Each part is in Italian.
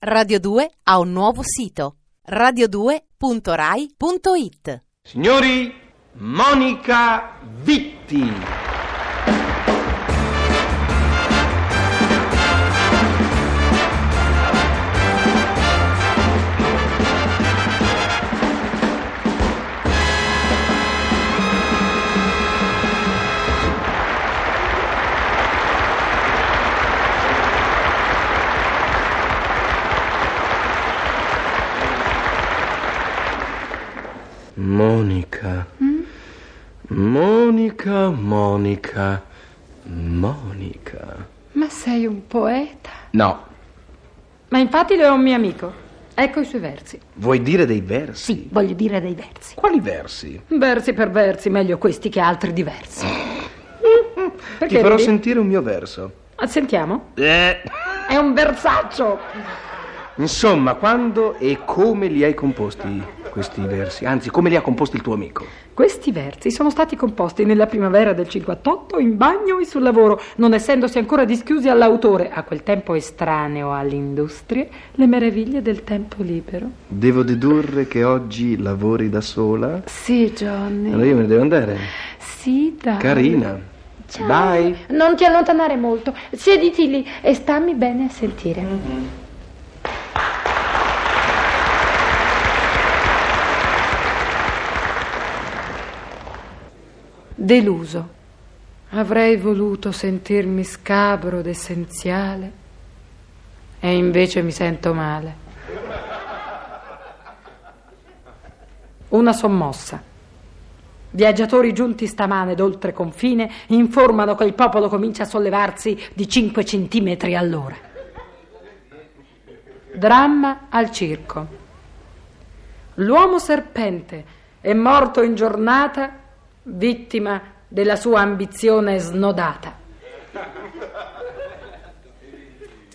Radio 2 ha un nuovo sito radio2.rai.it. Signori, Monica Vitti. Monica. Monica, Monica, Monica. Ma sei un poeta. No, Ma infatti lui è un mio amico. Ecco i suoi versi. vuoi dire dei versi? Sì, voglio dire dei versi. Quali versi? Versi per versi, meglio questi che altri diversi. Perché Ti farò ridi? sentire un mio verso. Ah, Sentiamo. Eh, È un versaccio. insomma, quando e come li hai composti questi versi? Anzi, come li ha composti il tuo amico? Questi versi sono stati composti nella primavera del 58 in bagno e sul lavoro, non essendosi ancora dischiusi all'autore, a quel tempo estraneo alle industrie, le meraviglie del tempo libero. Devo dedurre che oggi lavori da sola? Sì, Johnny. Allora io me ne devo andare. Sì, dai. Carina. Ciao. Bye. Non ti allontanare molto. Siediti lì e stammi bene a sentire. Deluso. Avrei voluto sentirmi scabro ed essenziale e invece mi sento male. Una sommossa. Viaggiatori giunti stamane d'oltre confine informano che il popolo comincia a sollevarsi di 5 centimetri all'ora. Dramma al circo. L'uomo serpente è morto in giornata vittima della sua ambizione snodata.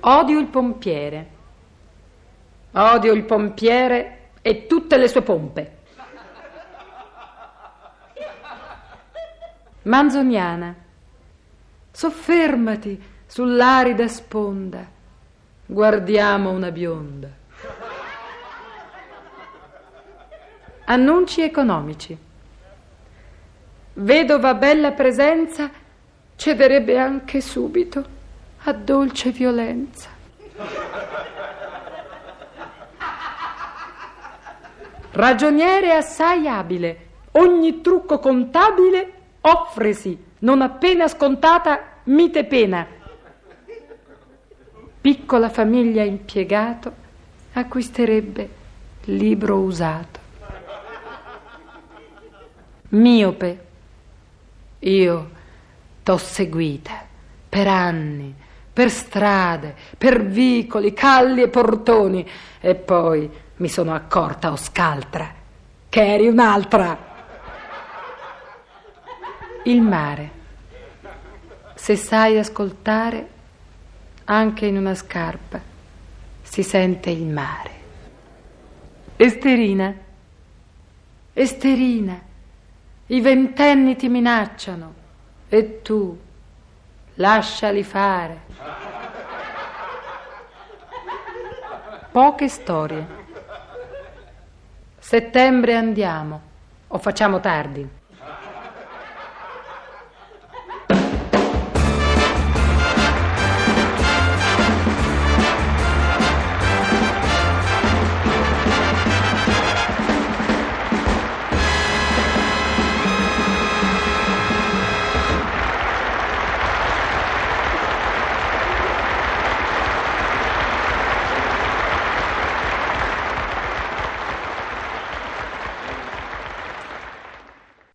Odio il pompiere. Odio il pompiere e tutte le sue pompe. Manzoniana, soffermati sull'arida sponda, guardiamo una bionda. Annunci economici. Vedova bella presenza cederebbe anche subito a dolce violenza. Ragioniere assai abile, ogni trucco contabile offresi, non appena scontata, mite pena. Piccola famiglia impiegato acquisterebbe libro usato. Miope, io t'ho seguita per anni, per strade, per vicoli, calli e portoni, e poi mi sono accorta, o scaltra, che eri un'altra. Il mare. Se sai ascoltare, anche in una scarpa si sente il mare. Esterina, Esterina, i ventenni ti minacciano e tu lasciali fare. Poche storie. Settembre andiamo o facciamo tardi.